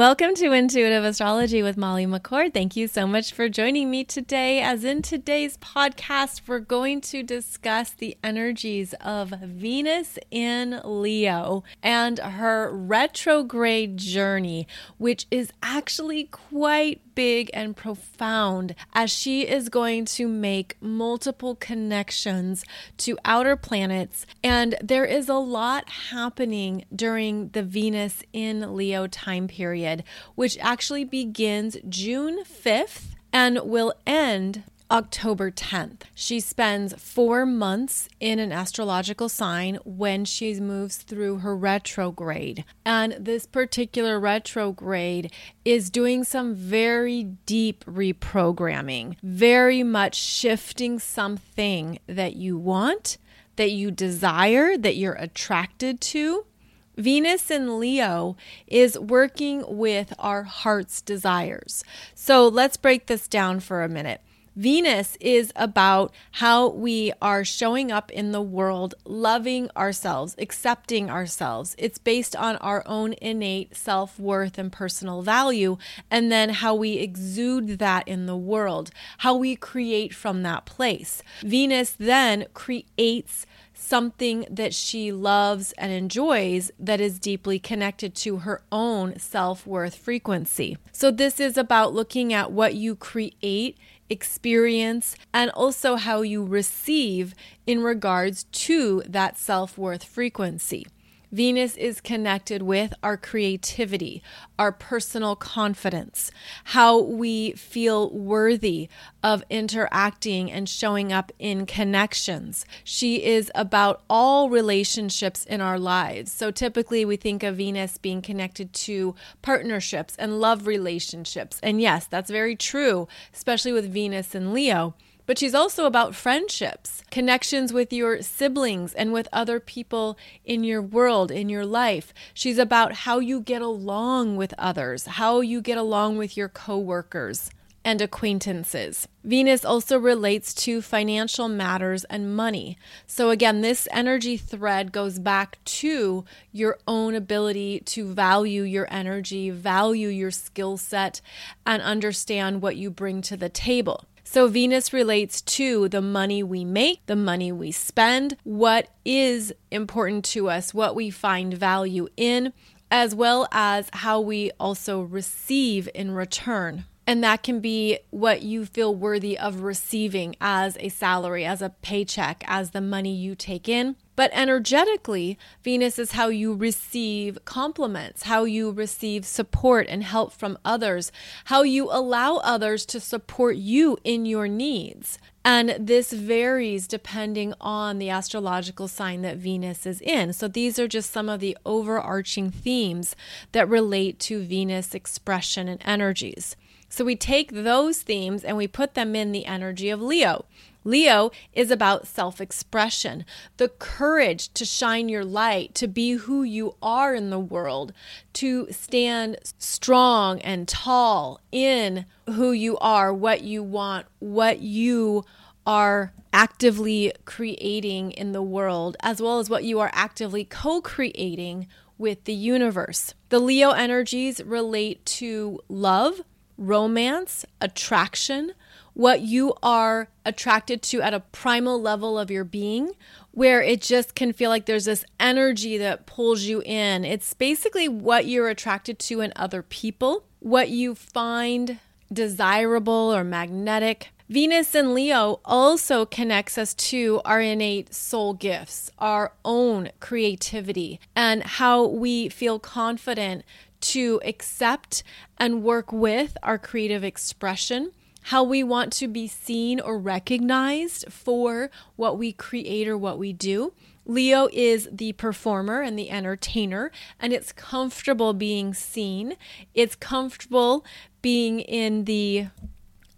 Welcome to Intuitive Astrology with Molly McCord. Thank you so much for joining me today. As in today's podcast, we're going to discuss the energies of Venus in Leo and her retrograde journey, which is actually quite big and profound as she is going to make multiple connections to outer planets. And there is a lot happening during the Venus in Leo time period, which actually begins June 5th and will end October 10th. She spends four months in an astrological sign when she moves through her retrograde. And this particular retrograde is doing some very deep reprogramming, very much shifting something that you want, that you desire, that you're attracted to. Venus in Leo is working with our heart's desires. So let's break this down for a minute. Venus is about how we are showing up in the world, loving ourselves, accepting ourselves. It's based on our own innate self worth and personal value, and then how we exude that in the world, how we create from that place. Venus then creates something that she loves and enjoys that is deeply connected to her own self worth frequency. So, this is about looking at what you create experience, and also how you receive in regards to that self worth frequency. Venus is connected with our creativity, our personal confidence, how we feel worthy of interacting and showing up in connections. She is about all relationships in our lives. So typically we think of Venus being connected to partnerships and love relationships. And yes, that's very true, especially with Venus and Leo but she's also about friendships, connections with your siblings and with other people in your world, in your life. She's about how you get along with others, how you get along with your coworkers and acquaintances. Venus also relates to financial matters and money. So, again, this energy thread goes back to your own ability to value your energy, value your skill set, and understand what you bring to the table. So Venus relates to the money we make, the money we spend, what is important to us, what we find value in, as well as how we also receive in return. And that can be what you feel worthy of receiving as a salary, as a paycheck, as the money you take in. But energetically, Venus is how you receive compliments, how you receive support and help from others, how you allow others to support you in your needs. And this varies depending on the astrological sign that Venus is in. So these are just some of the overarching themes that relate to Venus expression and energies. So we take those themes and we put them in the energy of Leo. Leo is about self expression, the courage to shine your light, to be who you are in the world, to stand strong and tall in who you are, what you want, what you are actively creating in the world, as well as what you are actively co creating with the universe. The Leo energies relate to love, romance, attraction, what you are attracted to at a primal level of your being, where it just can feel like there's this energy that pulls you in. It's basically what you're attracted to in other people, what you find desirable or magnetic. Venus and Leo also connects us to our innate soul gifts, our own creativity, and how we feel confident to accept and work with our creative expression how we want to be seen or recognized for what we create or what we do. Leo is the performer and the entertainer, and it's comfortable being seen. It's comfortable being in the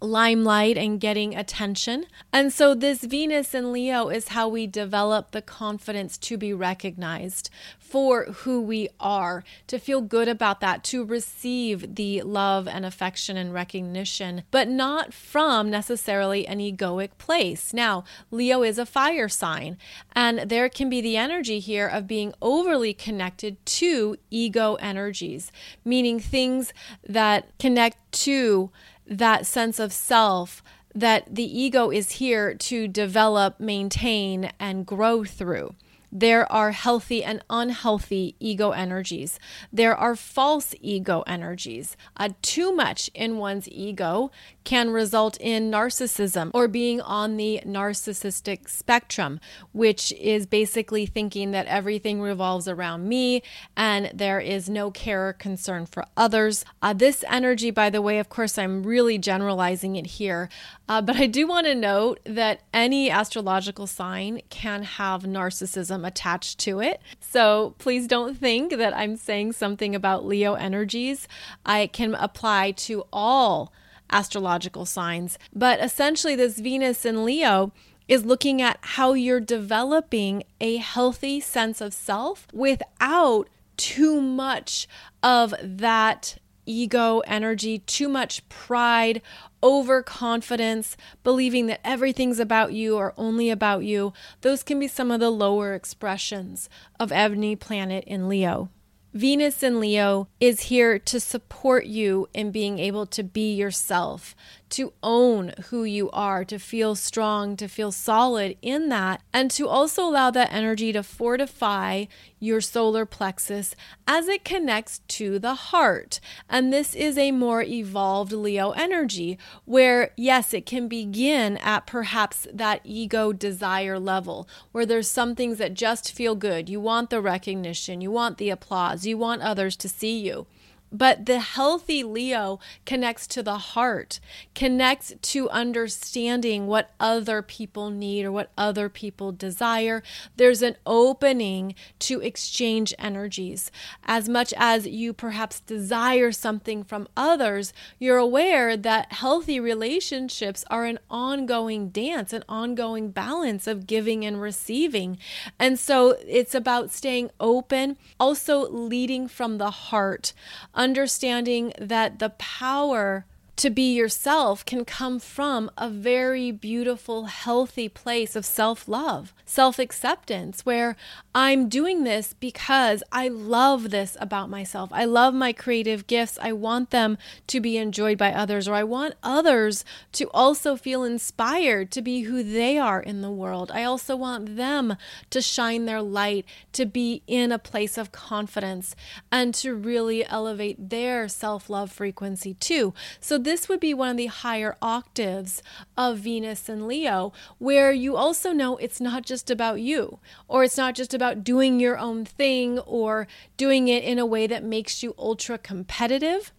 limelight and getting attention. And so, this Venus in Leo is how we develop the confidence to be recognized for who we are, to feel good about that, to receive the love and affection and recognition, but not from necessarily an egoic place. Now, Leo is a fire sign, and there can be the energy here of being overly connected to ego energies, meaning things that connect to that sense of self that the ego is here to develop, maintain, and grow through. There are healthy and unhealthy ego energies. There are false ego energies. Uh, too much in one's ego can result in narcissism or being on the narcissistic spectrum, which is basically thinking that everything revolves around me and there is no care or concern for others. Uh, this energy, by the way, of course, I'm really generalizing it here, uh, but I do want to note that any astrological sign can have narcissism attached to it. So please don't think that I'm saying something about Leo energies. I can apply to all astrological signs. But essentially, this Venus in Leo is looking at how you're developing a healthy sense of self without too much of that ego energy, too much pride, overconfidence, believing that everything's about you or only about you. Those can be some of the lower expressions of any planet in Leo. Venus in Leo is here to support you in being able to be yourself, to own who you are, to feel strong, to feel solid in that, and to also allow that energy to fortify your solar plexus as it connects to the heart. And this is a more evolved Leo energy where, yes, it can begin at perhaps that ego desire level where there's some things that just feel good. You want the recognition, you want the applause, you want others to see you. But the healthy Leo connects to the heart, connects to understanding what other people need or what other people desire. There's an opening to exchange energies. As much as you perhaps desire something from others, you're aware that healthy relationships are an ongoing dance, an ongoing balance of giving and receiving. And so it's about staying open, also leading from the heart understanding that the power to be yourself can come from a very beautiful, healthy place of self love, self acceptance, where I'm doing this because I love this about myself. I love my creative gifts. I want them to be enjoyed by others, or I want others to also feel inspired to be who they are in the world. I also want them to shine their light, to be in a place of confidence, and to really elevate their self love frequency too. So, this would be one of the higher octaves of Venus and Leo, where you also know it's not just about you, or it's not just about doing your own thing or doing it in a way that makes you ultra competitive.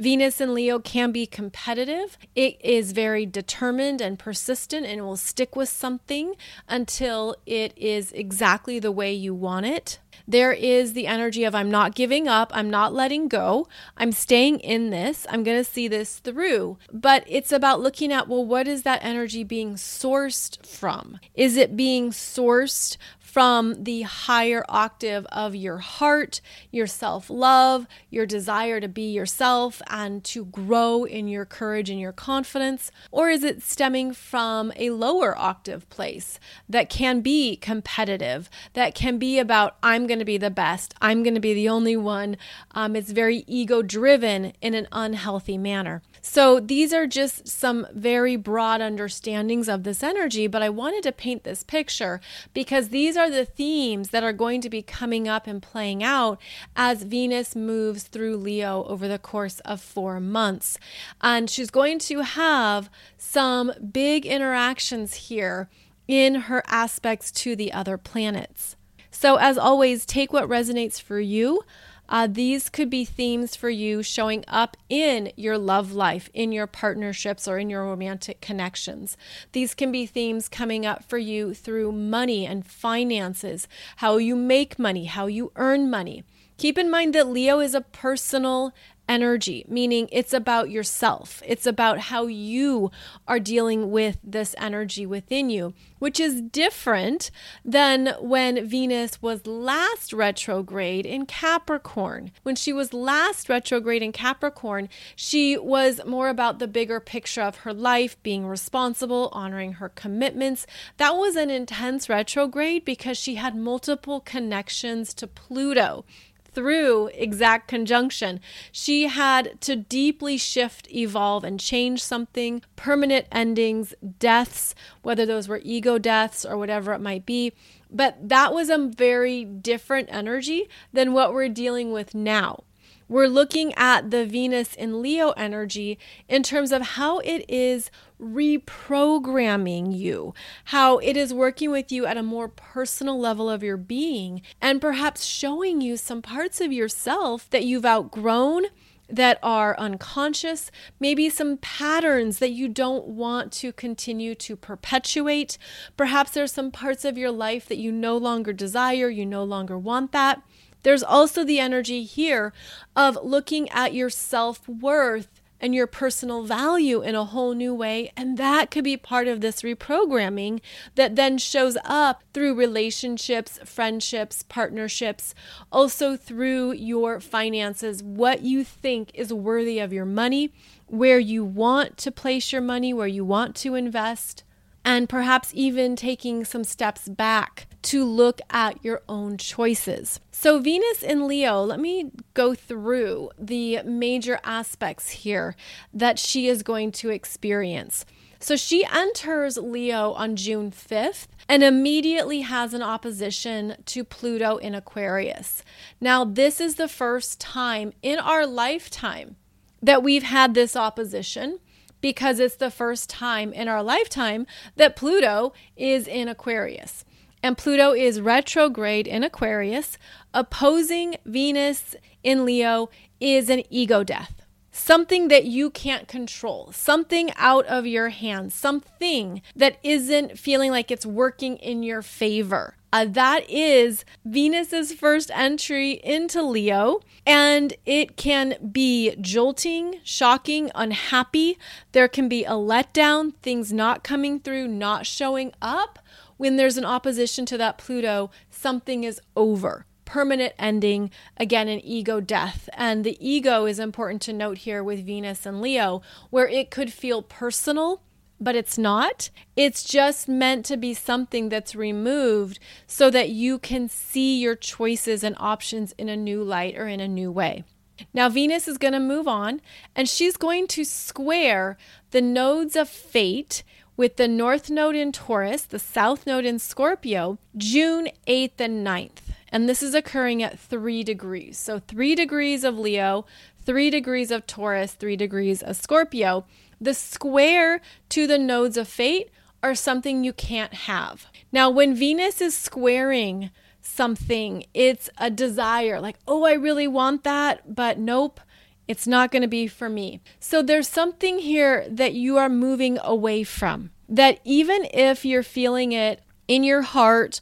Venus and Leo can be competitive. It is very determined and persistent and will stick with something until it is exactly the way you want it. There is the energy of I'm not giving up, I'm not letting go, I'm staying in this, I'm going to see this through. But it's about looking at well, what is that energy being sourced from? Is it being sourced from the higher octave of your heart, your self love, your desire to be yourself and to grow in your courage and your confidence? Or is it stemming from a lower octave place that can be competitive, that can be about, I'm going to be the best, I'm going to be the only one? Um, it's very ego driven in an unhealthy manner. So, these are just some very broad understandings of this energy, but I wanted to paint this picture because these are the themes that are going to be coming up and playing out as Venus moves through Leo over the course of four months. And she's going to have some big interactions here in her aspects to the other planets. So, as always, take what resonates for you. Uh, these could be themes for you showing up in your love life, in your partnerships, or in your romantic connections. These can be themes coming up for you through money and finances, how you make money, how you earn money. Keep in mind that Leo is a personal energy, meaning it's about yourself. It's about how you are dealing with this energy within you, which is different than when Venus was last retrograde in Capricorn. When she was last retrograde in Capricorn, she was more about the bigger picture of her life, being responsible, honoring her commitments. That was an intense retrograde because she had multiple connections to Pluto through exact conjunction. She had to deeply shift, evolve, and change something, permanent endings, deaths, whether those were ego deaths or whatever it might be. But that was a very different energy than what we're dealing with now. We're looking at the Venus in Leo energy in terms of how it is reprogramming you, how it is working with you at a more personal level of your being, and perhaps showing you some parts of yourself that you've outgrown that are unconscious, maybe some patterns that you don't want to continue to perpetuate. Perhaps there's some parts of your life that you no longer desire, you no longer want that. There's also the energy here of looking at your self worth and your personal value in a whole new way. And that could be part of this reprogramming that then shows up through relationships, friendships, partnerships, also through your finances, what you think is worthy of your money, where you want to place your money, where you want to invest and perhaps even taking some steps back to look at your own choices. So, Venus in Leo, let me go through the major aspects here that she is going to experience. So, she enters Leo on June 5th and immediately has an opposition to Pluto in Aquarius. Now, this is the first time in our lifetime that we've had this opposition because it's the first time in our lifetime that Pluto is in Aquarius. And Pluto is retrograde in Aquarius, opposing Venus in Leo is an ego death. Something that you can't control, something out of your hands, something that isn't feeling like it's working in your favor. Uh, that is Venus's first entry into Leo, and it can be jolting, shocking, unhappy. There can be a letdown, things not coming through, not showing up. When there's an opposition to that Pluto, something is over. Permanent ending, again, an ego death. And the ego is important to note here with Venus and Leo, where it could feel personal but it's not. It's just meant to be something that's removed so that you can see your choices and options in a new light or in a new way. Now, Venus is going to move on and she's going to square the nodes of fate with the North Node in Taurus, the South Node in Scorpio, June 8th and 9th. And this is occurring at three degrees. So, three degrees of Leo, three degrees of Taurus, three degrees of Scorpio. The square to the nodes of fate are something you can't have. Now, when Venus is squaring something, it's a desire like, oh, I really want that, but nope, it's not going to be for me. So there's something here that you are moving away from. That even if you're feeling it in your heart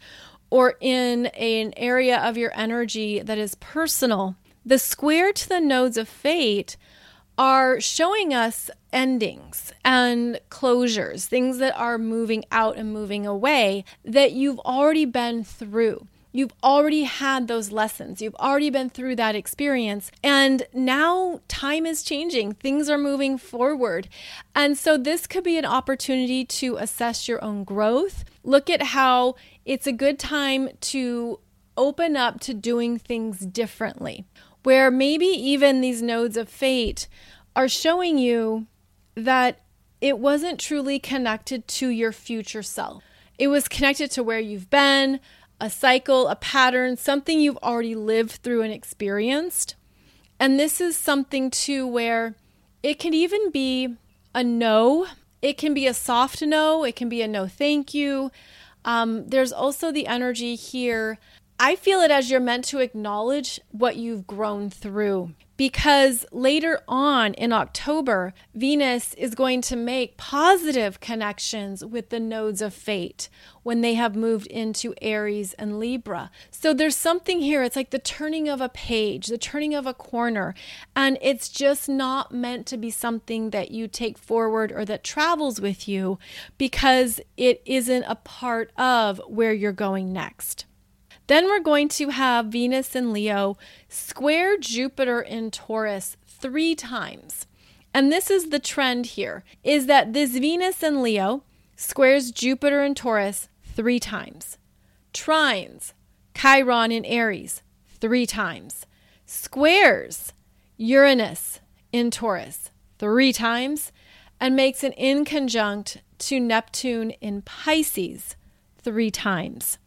or in an area of your energy that is personal, the square to the nodes of fate are showing us endings and closures, things that are moving out and moving away that you've already been through. You've already had those lessons. You've already been through that experience. And now time is changing. Things are moving forward. And so this could be an opportunity to assess your own growth. Look at how it's a good time to open up to doing things differently where maybe even these nodes of fate are showing you that it wasn't truly connected to your future self. It was connected to where you've been, a cycle, a pattern, something you've already lived through and experienced. And this is something too where it can even be a no. It can be a soft no. It can be a no, thank you. Um, there's also the energy here I feel it as you're meant to acknowledge what you've grown through because later on in October, Venus is going to make positive connections with the nodes of fate when they have moved into Aries and Libra. So there's something here. It's like the turning of a page, the turning of a corner. And it's just not meant to be something that you take forward or that travels with you because it isn't a part of where you're going next. Then we're going to have Venus in Leo square Jupiter in Taurus three times. And this is the trend here is that this Venus in Leo squares Jupiter in Taurus three times. Trines Chiron in Aries three times. Squares Uranus in Taurus three times and makes an inconjunct to Neptune in Pisces three times.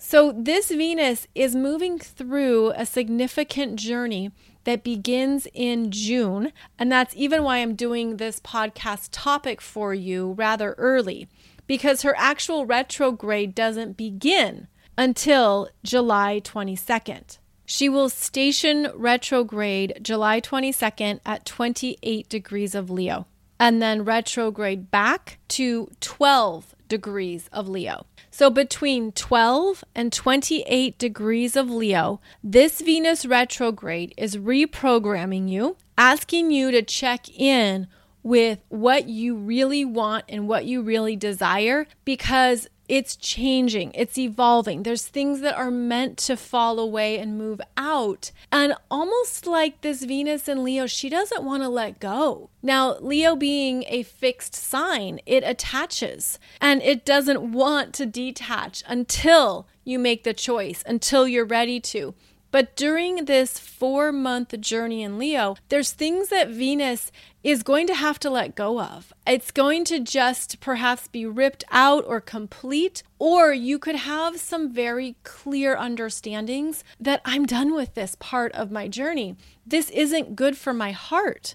So, this Venus is moving through a significant journey that begins in June. And that's even why I'm doing this podcast topic for you rather early, because her actual retrograde doesn't begin until July 22nd. She will station retrograde July 22nd at 28 degrees of Leo and then retrograde back to 12 degrees of Leo. So between 12 and 28 degrees of Leo, this Venus retrograde is reprogramming you, asking you to check in with what you really want and what you really desire because it's changing, it's evolving. There's things that are meant to fall away and move out. And almost like this Venus in Leo, she doesn't want to let go. Now, Leo being a fixed sign, it attaches and it doesn't want to detach until you make the choice, until you're ready to. But during this four month journey in Leo, there's things that Venus is going to have to let go of. It's going to just perhaps be ripped out or complete, or you could have some very clear understandings that I'm done with this part of my journey. This isn't good for my heart.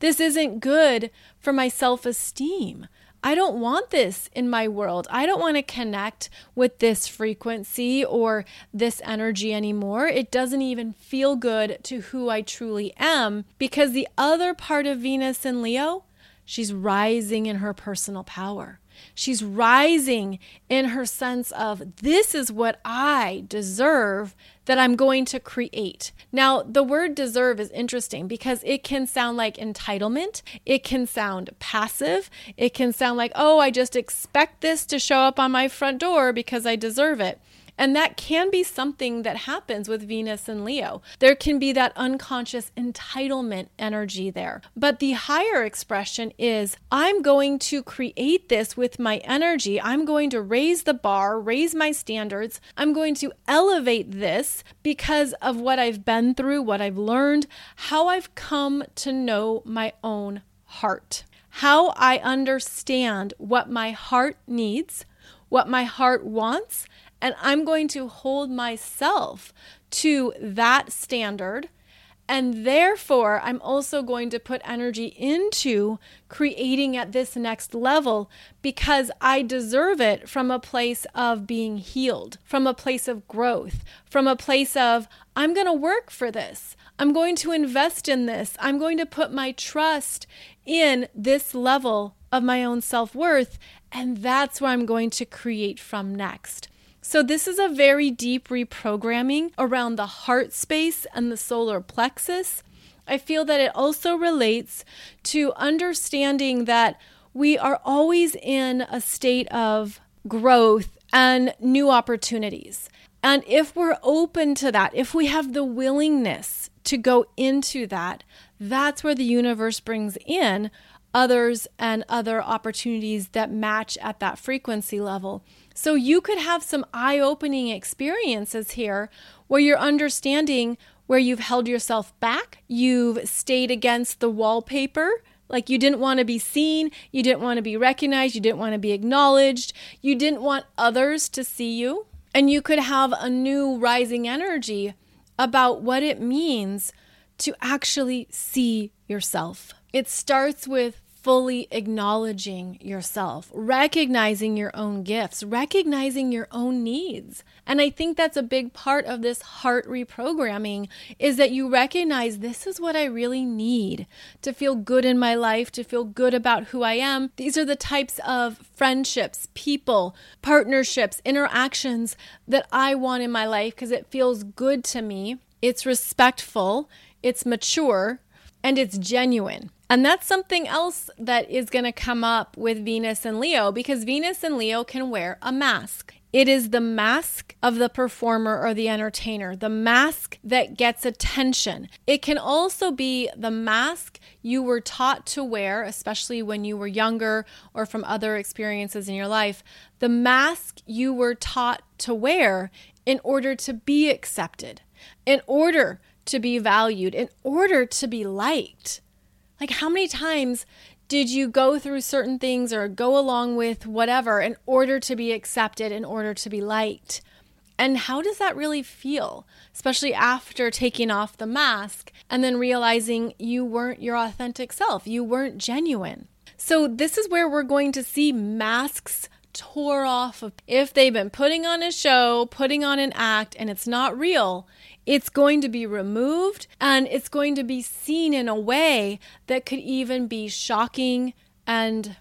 This isn't good for my self esteem. I don't want this in my world. I don't want to connect with this frequency or this energy anymore. It doesn't even feel good to who I truly am because the other part of Venus in Leo, she's rising in her personal power. She's rising in her sense of this is what I deserve that I'm going to create. Now, the word deserve is interesting because it can sound like entitlement, it can sound passive, it can sound like, oh, I just expect this to show up on my front door because I deserve it. And that can be something that happens with Venus and Leo. There can be that unconscious entitlement energy there. But the higher expression is I'm going to create this with my energy. I'm going to raise the bar, raise my standards. I'm going to elevate this because of what I've been through, what I've learned, how I've come to know my own heart, how I understand what my heart needs, what my heart wants, and I'm going to hold myself to that standard. And therefore, I'm also going to put energy into creating at this next level because I deserve it from a place of being healed, from a place of growth, from a place of, I'm going to work for this. I'm going to invest in this. I'm going to put my trust in this level of my own self worth. And that's where I'm going to create from next. So, this is a very deep reprogramming around the heart space and the solar plexus. I feel that it also relates to understanding that we are always in a state of growth and new opportunities. And if we're open to that, if we have the willingness to go into that, that's where the universe brings in others and other opportunities that match at that frequency level. So you could have some eye opening experiences here where you're understanding where you've held yourself back, you've stayed against the wallpaper. Like you didn't want to be seen, you didn't want to be recognized, you didn't want to be acknowledged, you didn't want others to see you. And you could have a new rising energy about what it means to actually see yourself. It starts with fully acknowledging yourself, recognizing your own gifts, recognizing your own needs. And I think that's a big part of this heart reprogramming is that you recognize this is what I really need to feel good in my life, to feel good about who I am. These are the types of friendships, people, partnerships, interactions that I want in my life because it feels good to me. It's respectful, it's mature, and it's genuine. And that's something else that is going to come up with Venus and Leo because Venus and Leo can wear a mask. It is the mask of the performer or the entertainer, the mask that gets attention. It can also be the mask you were taught to wear, especially when you were younger or from other experiences in your life, the mask you were taught to wear in order to be accepted, in order to be valued, in order to be liked. Like, how many times did you go through certain things or go along with whatever in order to be accepted, in order to be liked? And how does that really feel, especially after taking off the mask and then realizing you weren't your authentic self? You weren't genuine. So, this is where we're going to see masks tore off of if they've been putting on a show, putting on an act, and it's not real, it's going to be removed and it's going to be seen in a way that could even be shocking and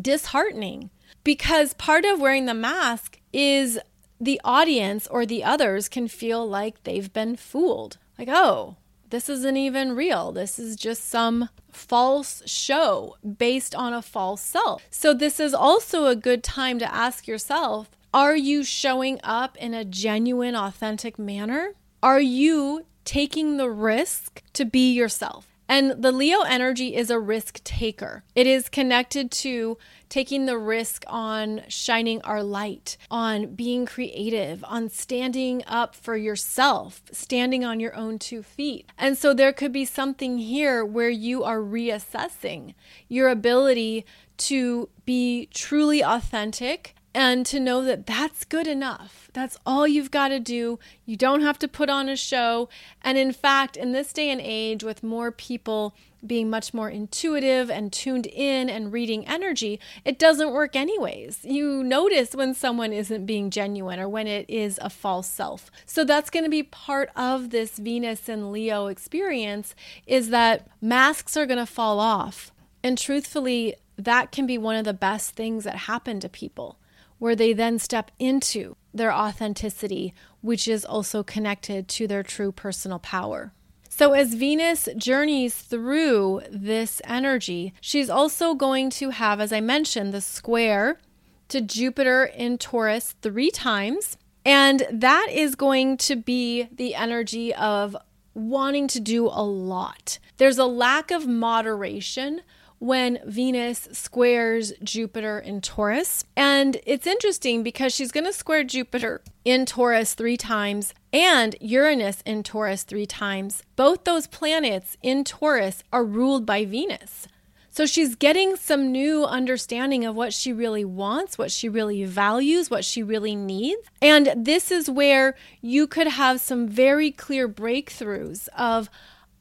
disheartening. Because part of wearing the mask is the audience or the others can feel like they've been fooled. Like, oh, this isn't even real. This is just some false show based on a false self. So, this is also a good time to ask yourself are you showing up in a genuine, authentic manner? Are you taking the risk to be yourself? And the Leo energy is a risk taker. It is connected to taking the risk on shining our light, on being creative, on standing up for yourself, standing on your own two feet. And so there could be something here where you are reassessing your ability to be truly authentic and to know that that's good enough. That's all you've got to do. You don't have to put on a show. And in fact, in this day and age, with more people being much more intuitive and tuned in and reading energy, it doesn't work anyways. You notice when someone isn't being genuine or when it is a false self. So that's going to be part of this Venus and Leo experience is that masks are going to fall off. And truthfully, that can be one of the best things that happen to people where they then step into their authenticity, which is also connected to their true personal power. So, as Venus journeys through this energy, she's also going to have, as I mentioned, the square to Jupiter in Taurus three times. And that is going to be the energy of wanting to do a lot. There's a lack of moderation when Venus squares Jupiter in Taurus. And it's interesting because she's going to square Jupiter in Taurus three times and Uranus in Taurus three times. Both those planets in Taurus are ruled by Venus. So she's getting some new understanding of what she really wants, what she really values, what she really needs. And this is where you could have some very clear breakthroughs of,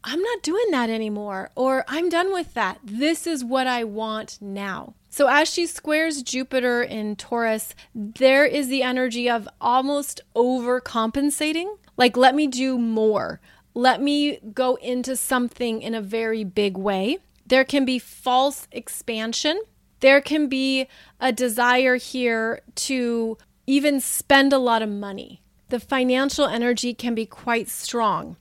I'm not doing that anymore, or I'm done with that. This is what I want now. So, as she squares Jupiter in Taurus, there is the energy of almost overcompensating. Like, let me do more. Let me go into something in a very big way. There can be false expansion. There can be a desire here to even spend a lot of money. The financial energy can be quite strong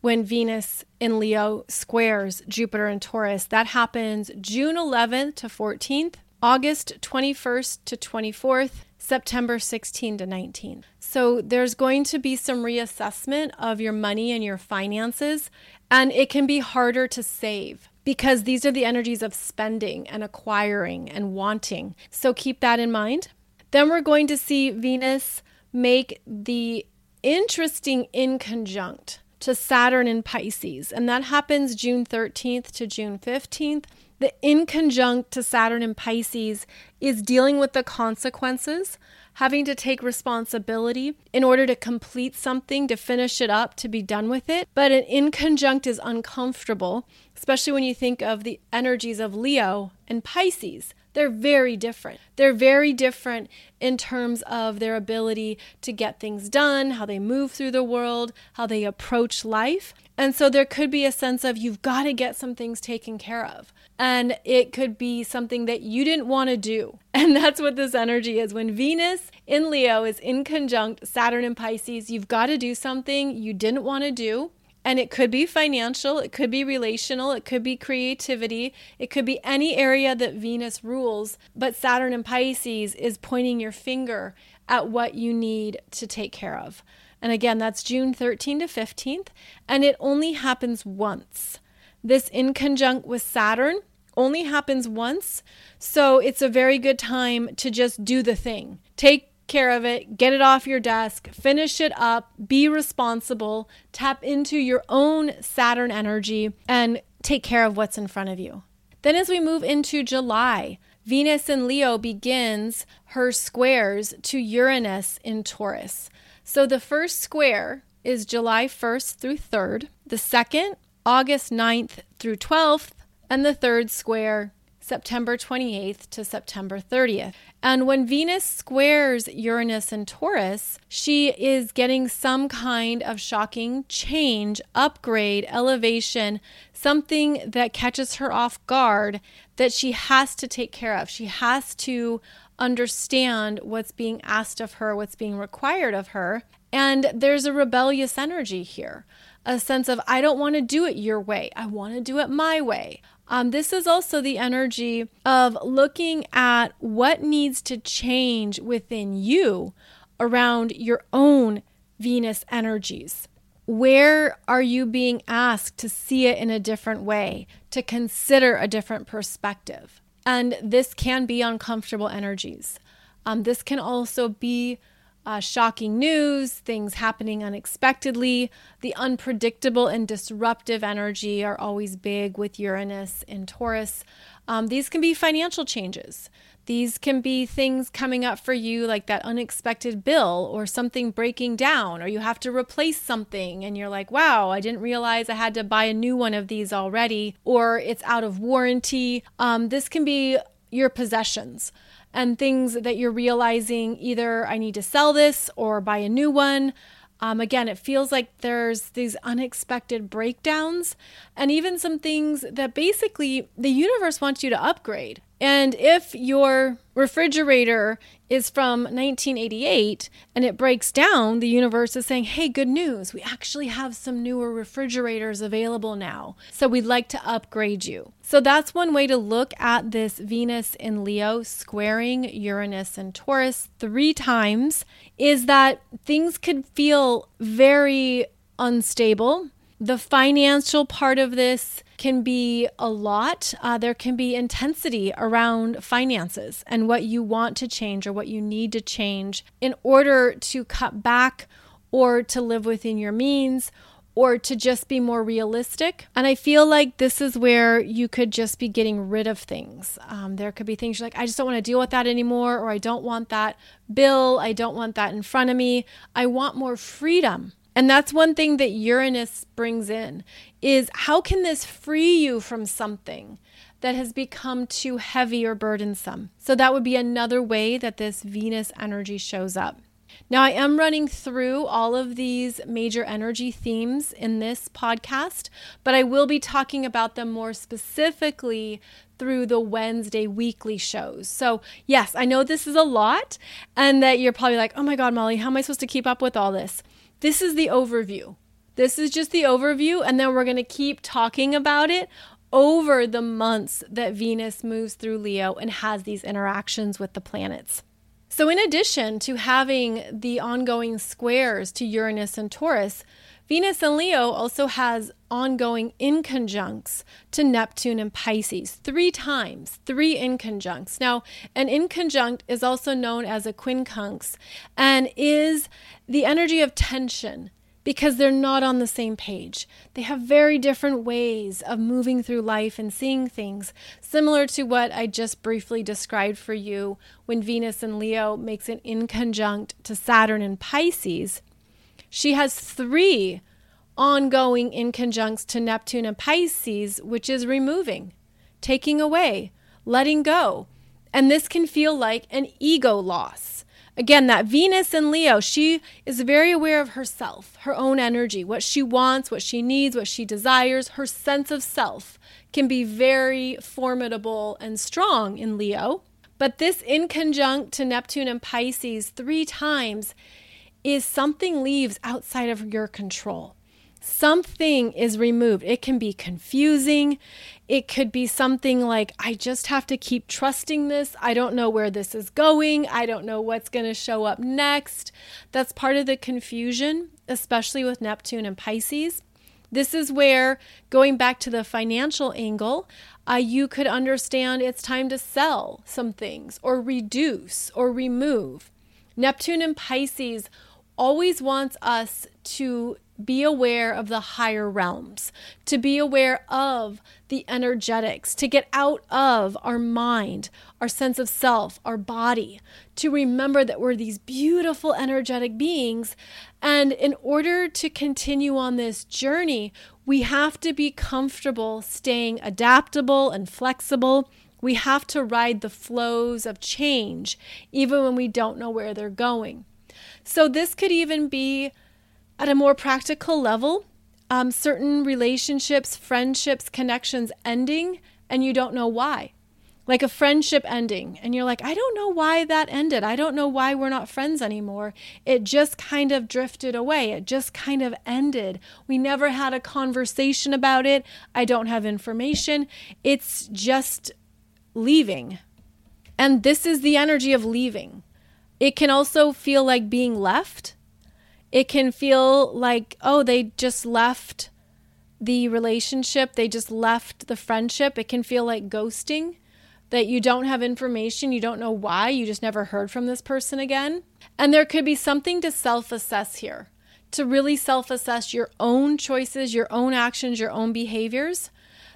when Venus in Leo squares Jupiter in Taurus. That happens June 11th to 14th, August 21st to 24th, September 16 to 19. So there's going to be some reassessment of your money and your finances, and it can be harder to save because these are the energies of spending and acquiring and wanting. So keep that in mind. Then we're going to see Venus make the interesting inconjunct to Saturn in Pisces, and that happens June 13th to June 15th. The inconjunct to Saturn in Pisces is dealing with the consequences, having to take responsibility in order to complete something, to finish it up, to be done with it. But an inconjunct is uncomfortable, especially when you think of the energies of Leo and Pisces. They're very different. They're very different in terms of their ability to get things done, how they move through the world, how they approach life. And so there could be a sense of you've got to get some things taken care of. And it could be something that you didn't want to do. And that's what this energy is. When Venus in Leo is in conjunct Saturn in Pisces, you've got to do something you didn't want to do. And it could be financial, it could be relational, it could be creativity, it could be any area that Venus rules. But Saturn in Pisces is pointing your finger at what you need to take care of. And again, that's June 13 to 15th, and it only happens once. This in conjunct with Saturn only happens once, so it's a very good time to just do the thing. Take care of it, get it off your desk, finish it up, be responsible, tap into your own Saturn energy, and take care of what's in front of you. Then, as we move into July, Venus in Leo begins her squares to Uranus in Taurus. So the first square is July 1st through 3rd, the second, August 9th through 12th, and the third square, September 28th to September 30th. And when Venus squares Uranus and Taurus, she is getting some kind of shocking change, upgrade, elevation, something that catches her off guard that she has to take care of. She has to understand what's being asked of her, what's being required of her. And there's a rebellious energy here a sense of, I don't want to do it your way. I want to do it my way. Um, this is also the energy of looking at what needs to change within you around your own Venus energies. Where are you being asked to see it in a different way, to consider a different perspective? And this can be uncomfortable energies. Um, this can also be uh, shocking news, things happening unexpectedly. The unpredictable and disruptive energy are always big with Uranus and Taurus. Um, these can be financial changes. These can be things coming up for you, like that unexpected bill or something breaking down, or you have to replace something and you're like, wow, I didn't realize I had to buy a new one of these already, or it's out of warranty. Um, this can be your possessions and things that you're realizing either I need to sell this or buy a new one. Um, again, it feels like there's these unexpected breakdowns and even some things that basically the universe wants you to upgrade. And if your refrigerator is from 1988 and it breaks down, the universe is saying, hey, good news. We actually have some newer refrigerators available now. So we'd like to upgrade you. So that's one way to look at this Venus in Leo squaring Uranus and Taurus three times is that things could feel very unstable. The financial part of this can be a lot. Uh, there can be intensity around finances and what you want to change or what you need to change in order to cut back or to live within your means or to just be more realistic. And I feel like this is where you could just be getting rid of things. Um, there could be things you're like, I just don't want to deal with that anymore, or I don't want that bill, I don't want that in front of me. I want more freedom. And that's one thing that Uranus brings in is how can this free you from something that has become too heavy or burdensome? So that would be another way that this Venus energy shows up. Now, I am running through all of these major energy themes in this podcast, but I will be talking about them more specifically through the Wednesday weekly shows. So, yes, I know this is a lot, and that you're probably like, oh my God, Molly, how am I supposed to keep up with all this? This is the overview. This is just the overview, and then we're going to keep talking about it over the months that Venus moves through Leo and has these interactions with the planets. So, in addition to having the ongoing squares to Uranus and Taurus, Venus and Leo also has ongoing inconjuncts to Neptune and Pisces three times, three inconjuncts. Now, an inconjunct is also known as a quincunx and is the energy of tension, because they're not on the same page. They have very different ways of moving through life and seeing things, similar to what I just briefly described for you when Venus and Leo makes an inconjunct to Saturn and Pisces. She has three ongoing in inconjuncts to Neptune and Pisces, which is removing, taking away, letting go. And this can feel like an ego loss. Again, that Venus in Leo, she is very aware of herself, her own energy, what she wants, what she needs, what she desires. Her sense of self can be very formidable and strong in Leo. But this inconjunct to Neptune and Pisces three times is something leaves outside of your control something is removed. It can be confusing. It could be something like, I just have to keep trusting this. I don't know where this is going. I don't know what's going to show up next. That's part of the confusion, especially with Neptune and Pisces. This is where, going back to the financial angle, uh, you could understand it's time to sell some things or reduce or remove. Neptune and Pisces always wants us to be aware of the higher realms, to be aware of the energetics, to get out of our mind, our sense of self, our body, to remember that we're these beautiful energetic beings. And in order to continue on this journey, we have to be comfortable staying adaptable and flexible. We have to ride the flows of change, even when we don't know where they're going. So, this could even be at a more practical level, um, certain relationships, friendships, connections ending, and you don't know why. Like a friendship ending, and you're like, I don't know why that ended. I don't know why we're not friends anymore. It just kind of drifted away. It just kind of ended. We never had a conversation about it. I don't have information. It's just leaving. And this is the energy of leaving. It can also feel like being left it can feel like, oh, they just left the relationship, they just left the friendship. It can feel like ghosting, that you don't have information, you don't know why, you just never heard from this person again. And there could be something to self assess here, to really self assess your own choices, your own actions, your own behaviors.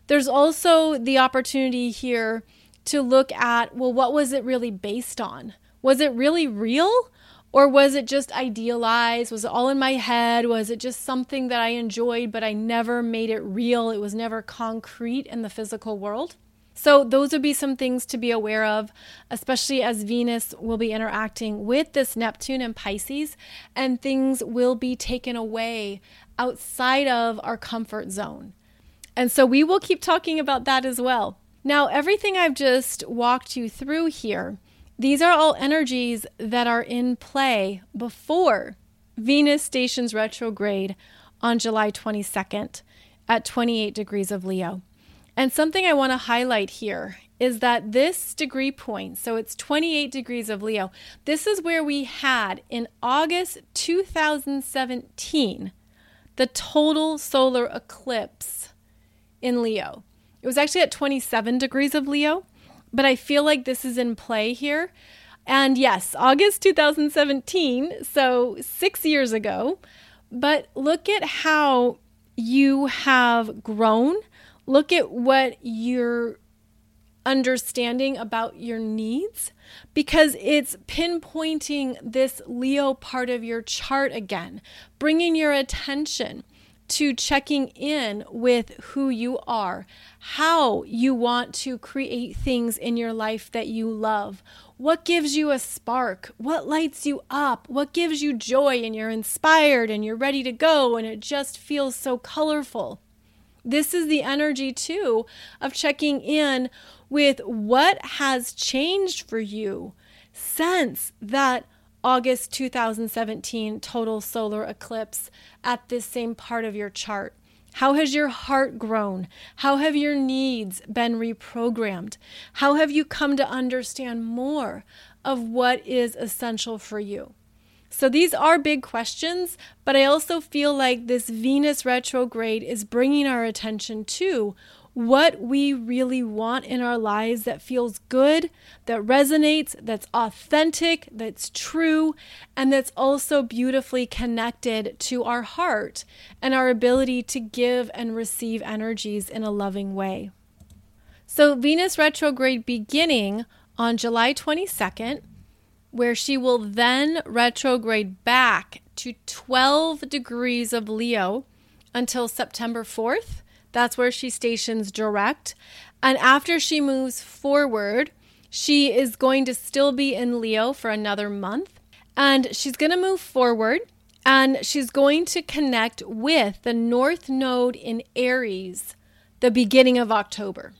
There's also the opportunity here to look at well, what was it really based on? Was it really real? Or was it just idealized? Was it all in my head? Was it just something that I enjoyed, but I never made it real? It was never concrete in the physical world? So, those would be some things to be aware of, especially as Venus will be interacting with this Neptune and Pisces, and things will be taken away outside of our comfort zone. And so, we will keep talking about that as well. Now, everything I've just walked you through here these are all energies that are in play before Venus stations retrograde on July 22nd at 28 degrees of Leo. And something I want to highlight here is that this degree point, so it's 28 degrees of Leo, this is where we had in August 2017 the total solar eclipse in Leo. It was actually at 27 degrees of Leo but I feel like this is in play here. And yes, August 2017, so six years ago. But look at how you have grown. Look at what you're understanding about your needs because it's pinpointing this Leo part of your chart again, bringing your attention to checking in with who you are, how you want to create things in your life that you love. What gives you a spark? What lights you up? What gives you joy and you're inspired and you're ready to go and it just feels so colorful? This is the energy too of checking in with what has changed for you since that August 2017 total solar eclipse at this same part of your chart? How has your heart grown? How have your needs been reprogrammed? How have you come to understand more of what is essential for you? So these are big questions, but I also feel like this Venus retrograde is bringing our attention to what we really want in our lives that feels good, that resonates, that's authentic, that's true, and that's also beautifully connected to our heart and our ability to give and receive energies in a loving way. So, Venus retrograde beginning on July 22nd, where she will then retrograde back to 12 degrees of Leo until September 4th. That's where she stations direct. And after she moves forward, she is going to still be in Leo for another month. And she's going to move forward and she's going to connect with the North Node in Aries the beginning of October.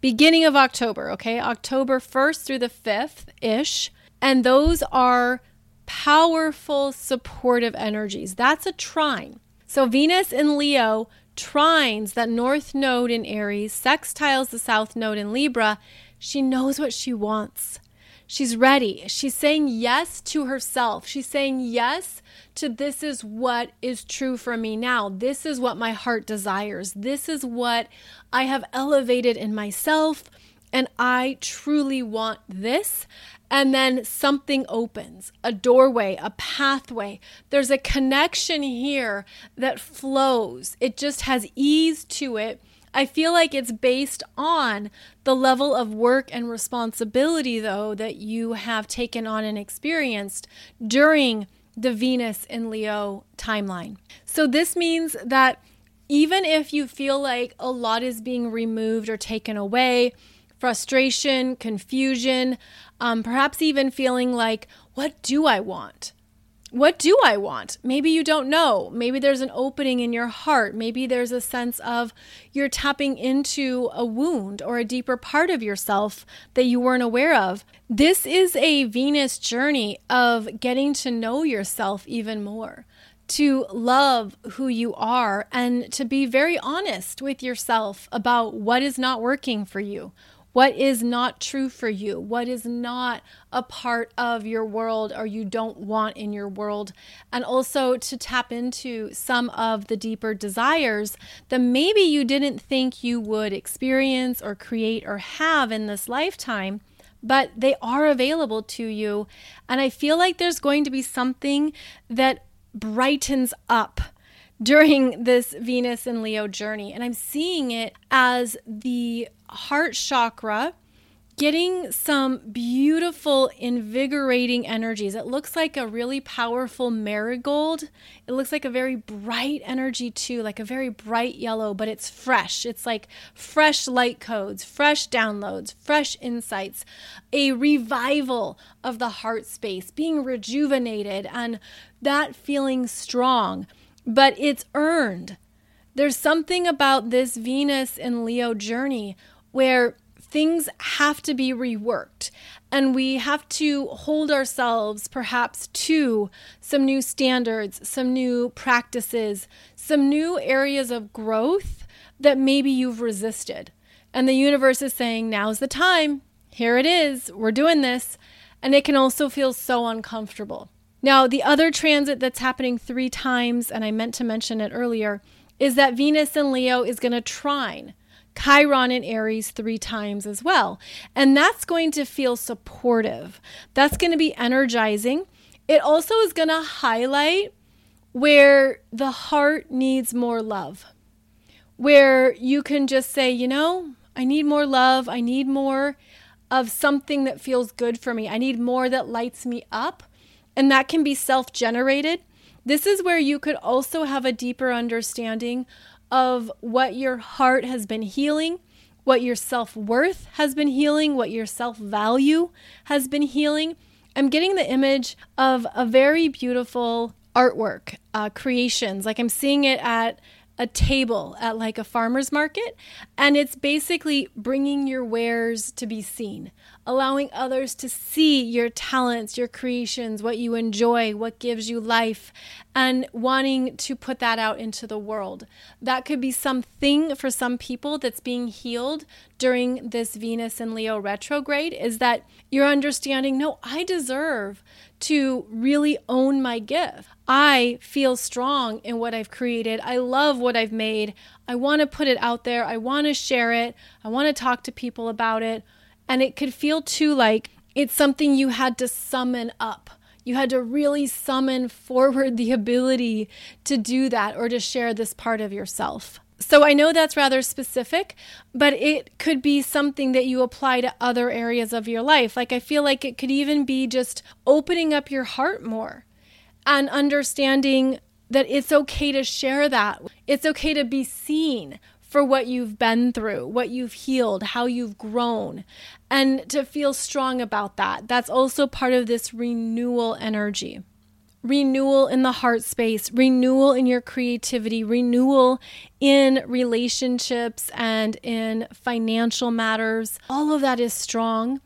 Beginning of October, okay? October 1st through the 5th ish. And those are powerful supportive energies. That's a trine. So Venus in Leo trines that north node in Aries, sextiles the south node in Libra. She knows what she wants. She's ready. She's saying yes to herself. She's saying yes to this is what is true for me now. This is what my heart desires. This is what I have elevated in myself. And I truly want this and then something opens a doorway, a pathway. There's a connection here that flows, it just has ease to it. I feel like it's based on the level of work and responsibility, though, that you have taken on and experienced during the Venus in Leo timeline. So, this means that even if you feel like a lot is being removed or taken away, frustration, confusion, um, perhaps even feeling like, what do I want? What do I want? Maybe you don't know. Maybe there's an opening in your heart. Maybe there's a sense of you're tapping into a wound or a deeper part of yourself that you weren't aware of. This is a Venus journey of getting to know yourself even more, to love who you are, and to be very honest with yourself about what is not working for you, what is not true for you, what is not a part of your world or you don't want in your world, and also to tap into some of the deeper desires that maybe you didn't think you would experience or create or have in this lifetime. But they are available to you. And I feel like there's going to be something that brightens up during this Venus and Leo journey. And I'm seeing it as the heart chakra getting some beautiful, invigorating energies. It looks like a really powerful marigold. It looks like a very bright energy, too, like a very bright yellow, but it's fresh. It's like fresh light codes, fresh downloads, fresh insights, a revival of the heart space, being rejuvenated, and that feeling strong but it's earned. There's something about this Venus and Leo journey where things have to be reworked and we have to hold ourselves perhaps to some new standards, some new practices, some new areas of growth that maybe you've resisted. And the universe is saying, now's the time. Here it is. We're doing this. And it can also feel so uncomfortable. Now, the other transit that's happening three times, and I meant to mention it earlier, is that Venus in Leo is going to trine Chiron in Aries three times as well. And that's going to feel supportive. That's going to be energizing. It also is going to highlight where the heart needs more love, where you can just say, you know, I need more love. I need more of something that feels good for me. I need more that lights me up and that can be self generated. This is where you could also have a deeper understanding of what your heart has been healing, what your self worth has been healing, what your self value has been healing. I'm getting the image of a very beautiful artwork, uh, creations. Like I'm seeing it at a table at like a farmer's market. And it's basically bringing your wares to be seen, allowing others to see your talents, your creations, what you enjoy, what gives you life, and wanting to put that out into the world. That could be something for some people that's being healed during this Venus and Leo retrograde is that you're understanding no, I deserve to really own my gift. I feel strong in what I've created. I love what I've made. I want to put it out there. I want to share it. I want to talk to people about it. And it could feel too like it's something you had to summon up. You had to really summon forward the ability to do that or to share this part of yourself. So I know that's rather specific, but it could be something that you apply to other areas of your life. Like I feel like it could even be just opening up your heart more and understanding that it's okay to share that. It's okay to be seen for what you've been through, what you've healed, how you've grown, and to feel strong about that. That's also part of this renewal energy renewal in the heart space, renewal in your creativity, renewal in relationships and in financial matters. All of that is strong.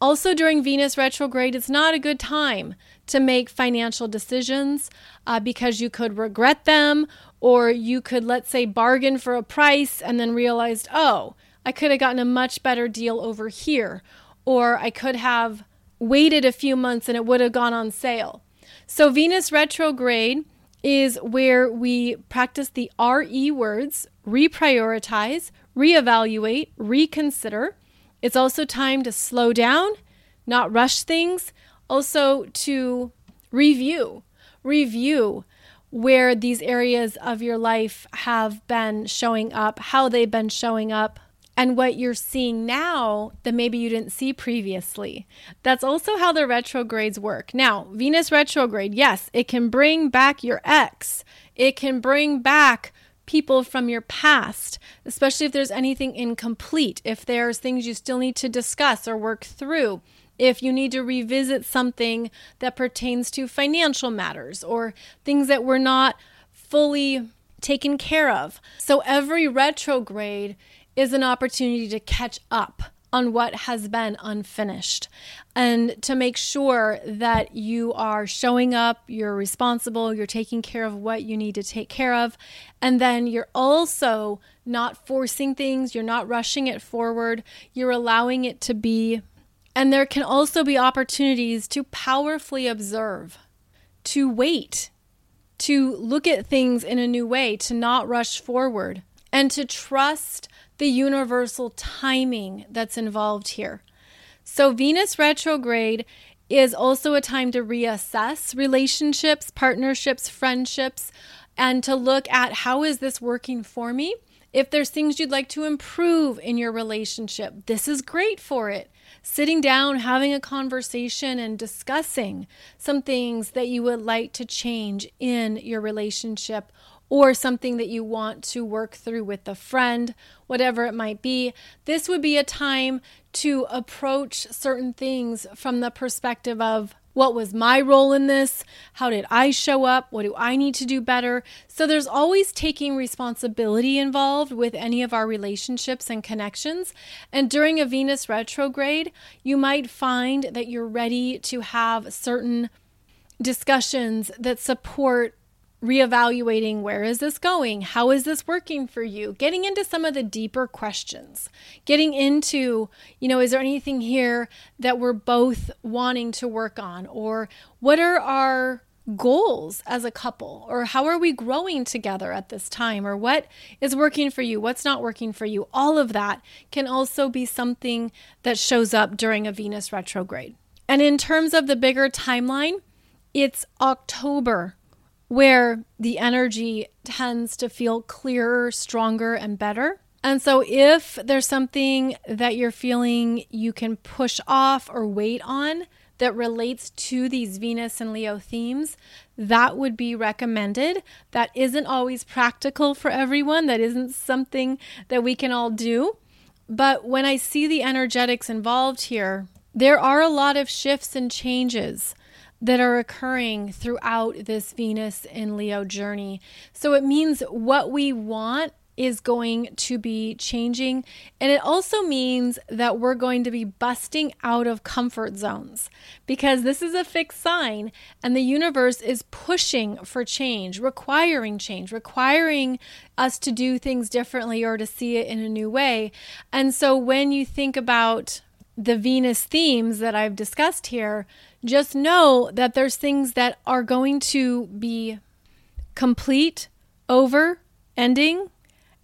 Also, during Venus retrograde, it's not a good time to make financial decisions uh, because you could regret them, or you could, let's say, bargain for a price and then realized, oh, I could have gotten a much better deal over here, or I could have waited a few months and it would have gone on sale. So, Venus retrograde is where we practice the RE words reprioritize, reevaluate, reconsider. It's also time to slow down, not rush things, also to review, review where these areas of your life have been showing up, how they've been showing up, and what you're seeing now that maybe you didn't see previously. That's also how the retrogrades work. Now, Venus retrograde, yes, it can bring back your ex, it can bring back people from your past, especially if there's anything incomplete, if there's things you still need to discuss or work through. If you need to revisit something that pertains to financial matters or things that were not fully taken care of. So every retrograde is an opportunity to catch up on what has been unfinished and to make sure that you are showing up, you're responsible, you're taking care of what you need to take care of, and then you're also not forcing things, you're not rushing it forward, you're allowing it to be. And there can also be opportunities to powerfully observe, to wait, to look at things in a new way, to not rush forward, and to trust the universal timing that's involved here. So, Venus retrograde is also a time to reassess relationships, partnerships, friendships, and to look at how is this working for me? If there's things you'd like to improve in your relationship, this is great for it. Sitting down, having a conversation, and discussing some things that you would like to change in your relationship or something that you want to work through with a friend, whatever it might be, this would be a time to approach certain things from the perspective of what was my role in this? How did I show up? What do I need to do better? So there's always taking responsibility involved with any of our relationships and connections. And during a Venus retrograde, you might find that you're ready to have certain discussions that support reevaluating where is this going? How is this working for you? Getting into some of the deeper questions. Getting into, you know, is there anything here that we're both wanting to work on? Or what are our goals as a couple? Or how are we growing together at this time? Or what is working for you? What's not working for you? All of that can also be something that shows up during a Venus retrograde. And in terms of the bigger timeline, it's October where the energy tends to feel clearer, stronger, and better. And so, if there's something that you're feeling you can push off or wait on that relates to these Venus and Leo themes, that would be recommended. That isn't always practical for everyone, that isn't something that we can all do. But when I see the energetics involved here, there are a lot of shifts and changes that are occurring throughout this Venus and Leo journey. So it means what we want is going to be changing. And it also means that we're going to be busting out of comfort zones because this is a fixed sign and the universe is pushing for change, requiring change, requiring us to do things differently or to see it in a new way. And so when you think about the Venus themes that I've discussed here, just know that there's things that are going to be complete, over, ending,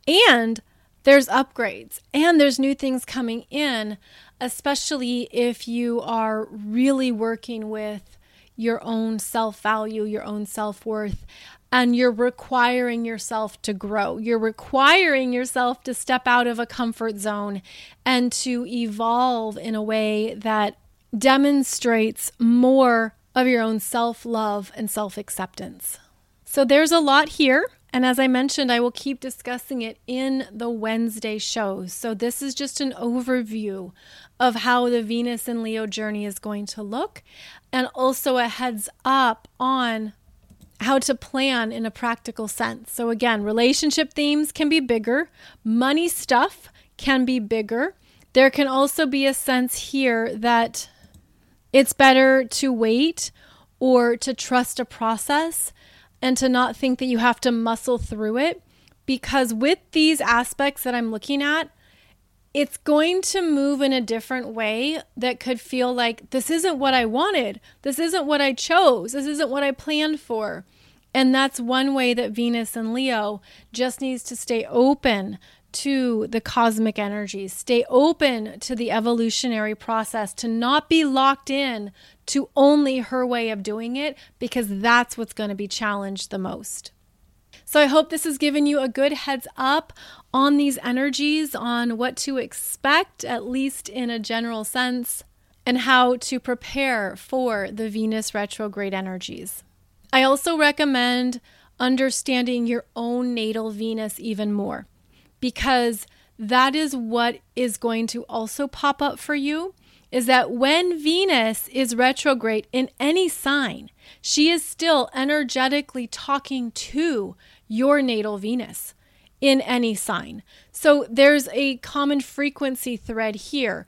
and there's upgrades and there's new things coming in, especially if you are really working with your own self value, your own self worth, and you're requiring yourself to grow. You're requiring yourself to step out of a comfort zone and to evolve in a way that demonstrates more of your own self love and self acceptance. So there's a lot here. And as I mentioned, I will keep discussing it in the Wednesday shows. So this is just an overview of how the Venus and Leo journey is going to look, and also a heads up on how to plan in a practical sense. So, again, relationship themes can be bigger, money stuff can be bigger. There can also be a sense here that it's better to wait or to trust a process and to not think that you have to muscle through it. Because with these aspects that I'm looking at, it's going to move in a different way that could feel like this isn't what I wanted. This isn't what I chose. This isn't what I planned for. And that's one way that Venus and Leo just needs to stay open to the cosmic energies, stay open to the evolutionary process, to not be locked in to only her way of doing it, because that's what's going to be challenged the most. So I hope this has given you a good heads up on these energies, on what to expect, at least in a general sense, and how to prepare for the Venus retrograde energies. I also recommend understanding your own natal Venus even more because that is what is going to also pop up for you is that when Venus is retrograde in any sign, she is still energetically talking to your natal Venus in any sign. So there's a common frequency thread here.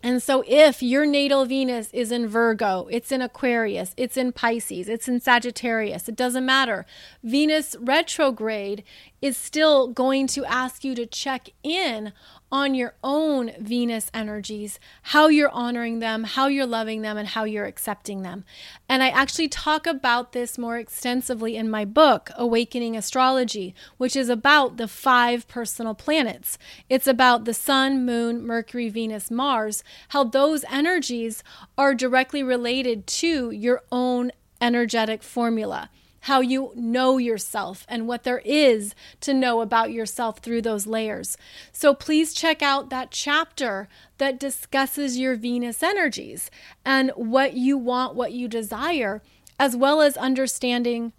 And so, if your natal Venus is in Virgo, it's in Aquarius, it's in Pisces, it's in Sagittarius, it doesn't matter. Venus retrograde is still going to ask you to check in on your own Venus energies, how you're honoring them, how you're loving them, and how you're accepting them. And I actually talk about this more extensively in my book, Awakening Astrology, which is about the five personal planets. It's about the Sun, Moon, Mercury, Venus, Mars, how those energies are directly related to your own energetic formula how you know yourself and what there is to know about yourself through those layers. So please check out that chapter that discusses your Venus energies and what you want, what you desire, as well as understanding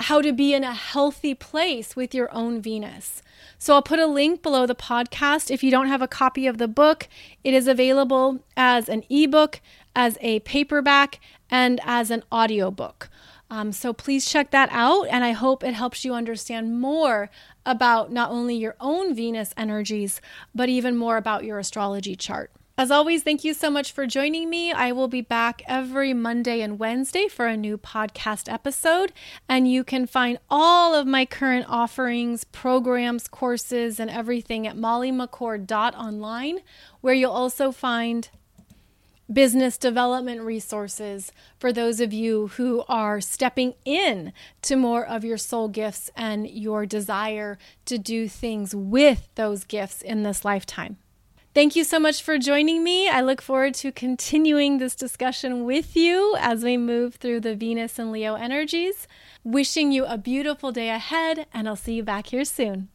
how to be in a healthy place with your own Venus. So I'll put a link below the podcast. If you don't have a copy of the book, it is available as an ebook, as a paperback, and as an audiobook. Um, so please check that out. And I hope it helps you understand more about not only your own Venus energies, but even more about your astrology chart. As always, thank you so much for joining me. I will be back every Monday and Wednesday for a new podcast episode. And you can find all of my current offerings, programs, courses, and everything at mollymccord.online, where you'll also find business development resources for those of you who are stepping in to more of your soul gifts and your desire to do things with those gifts in this lifetime. Thank you so much for joining me. I look forward to continuing this discussion with you as we move through the Venus and Leo energies. Wishing you a beautiful day ahead, and I'll see you back here soon.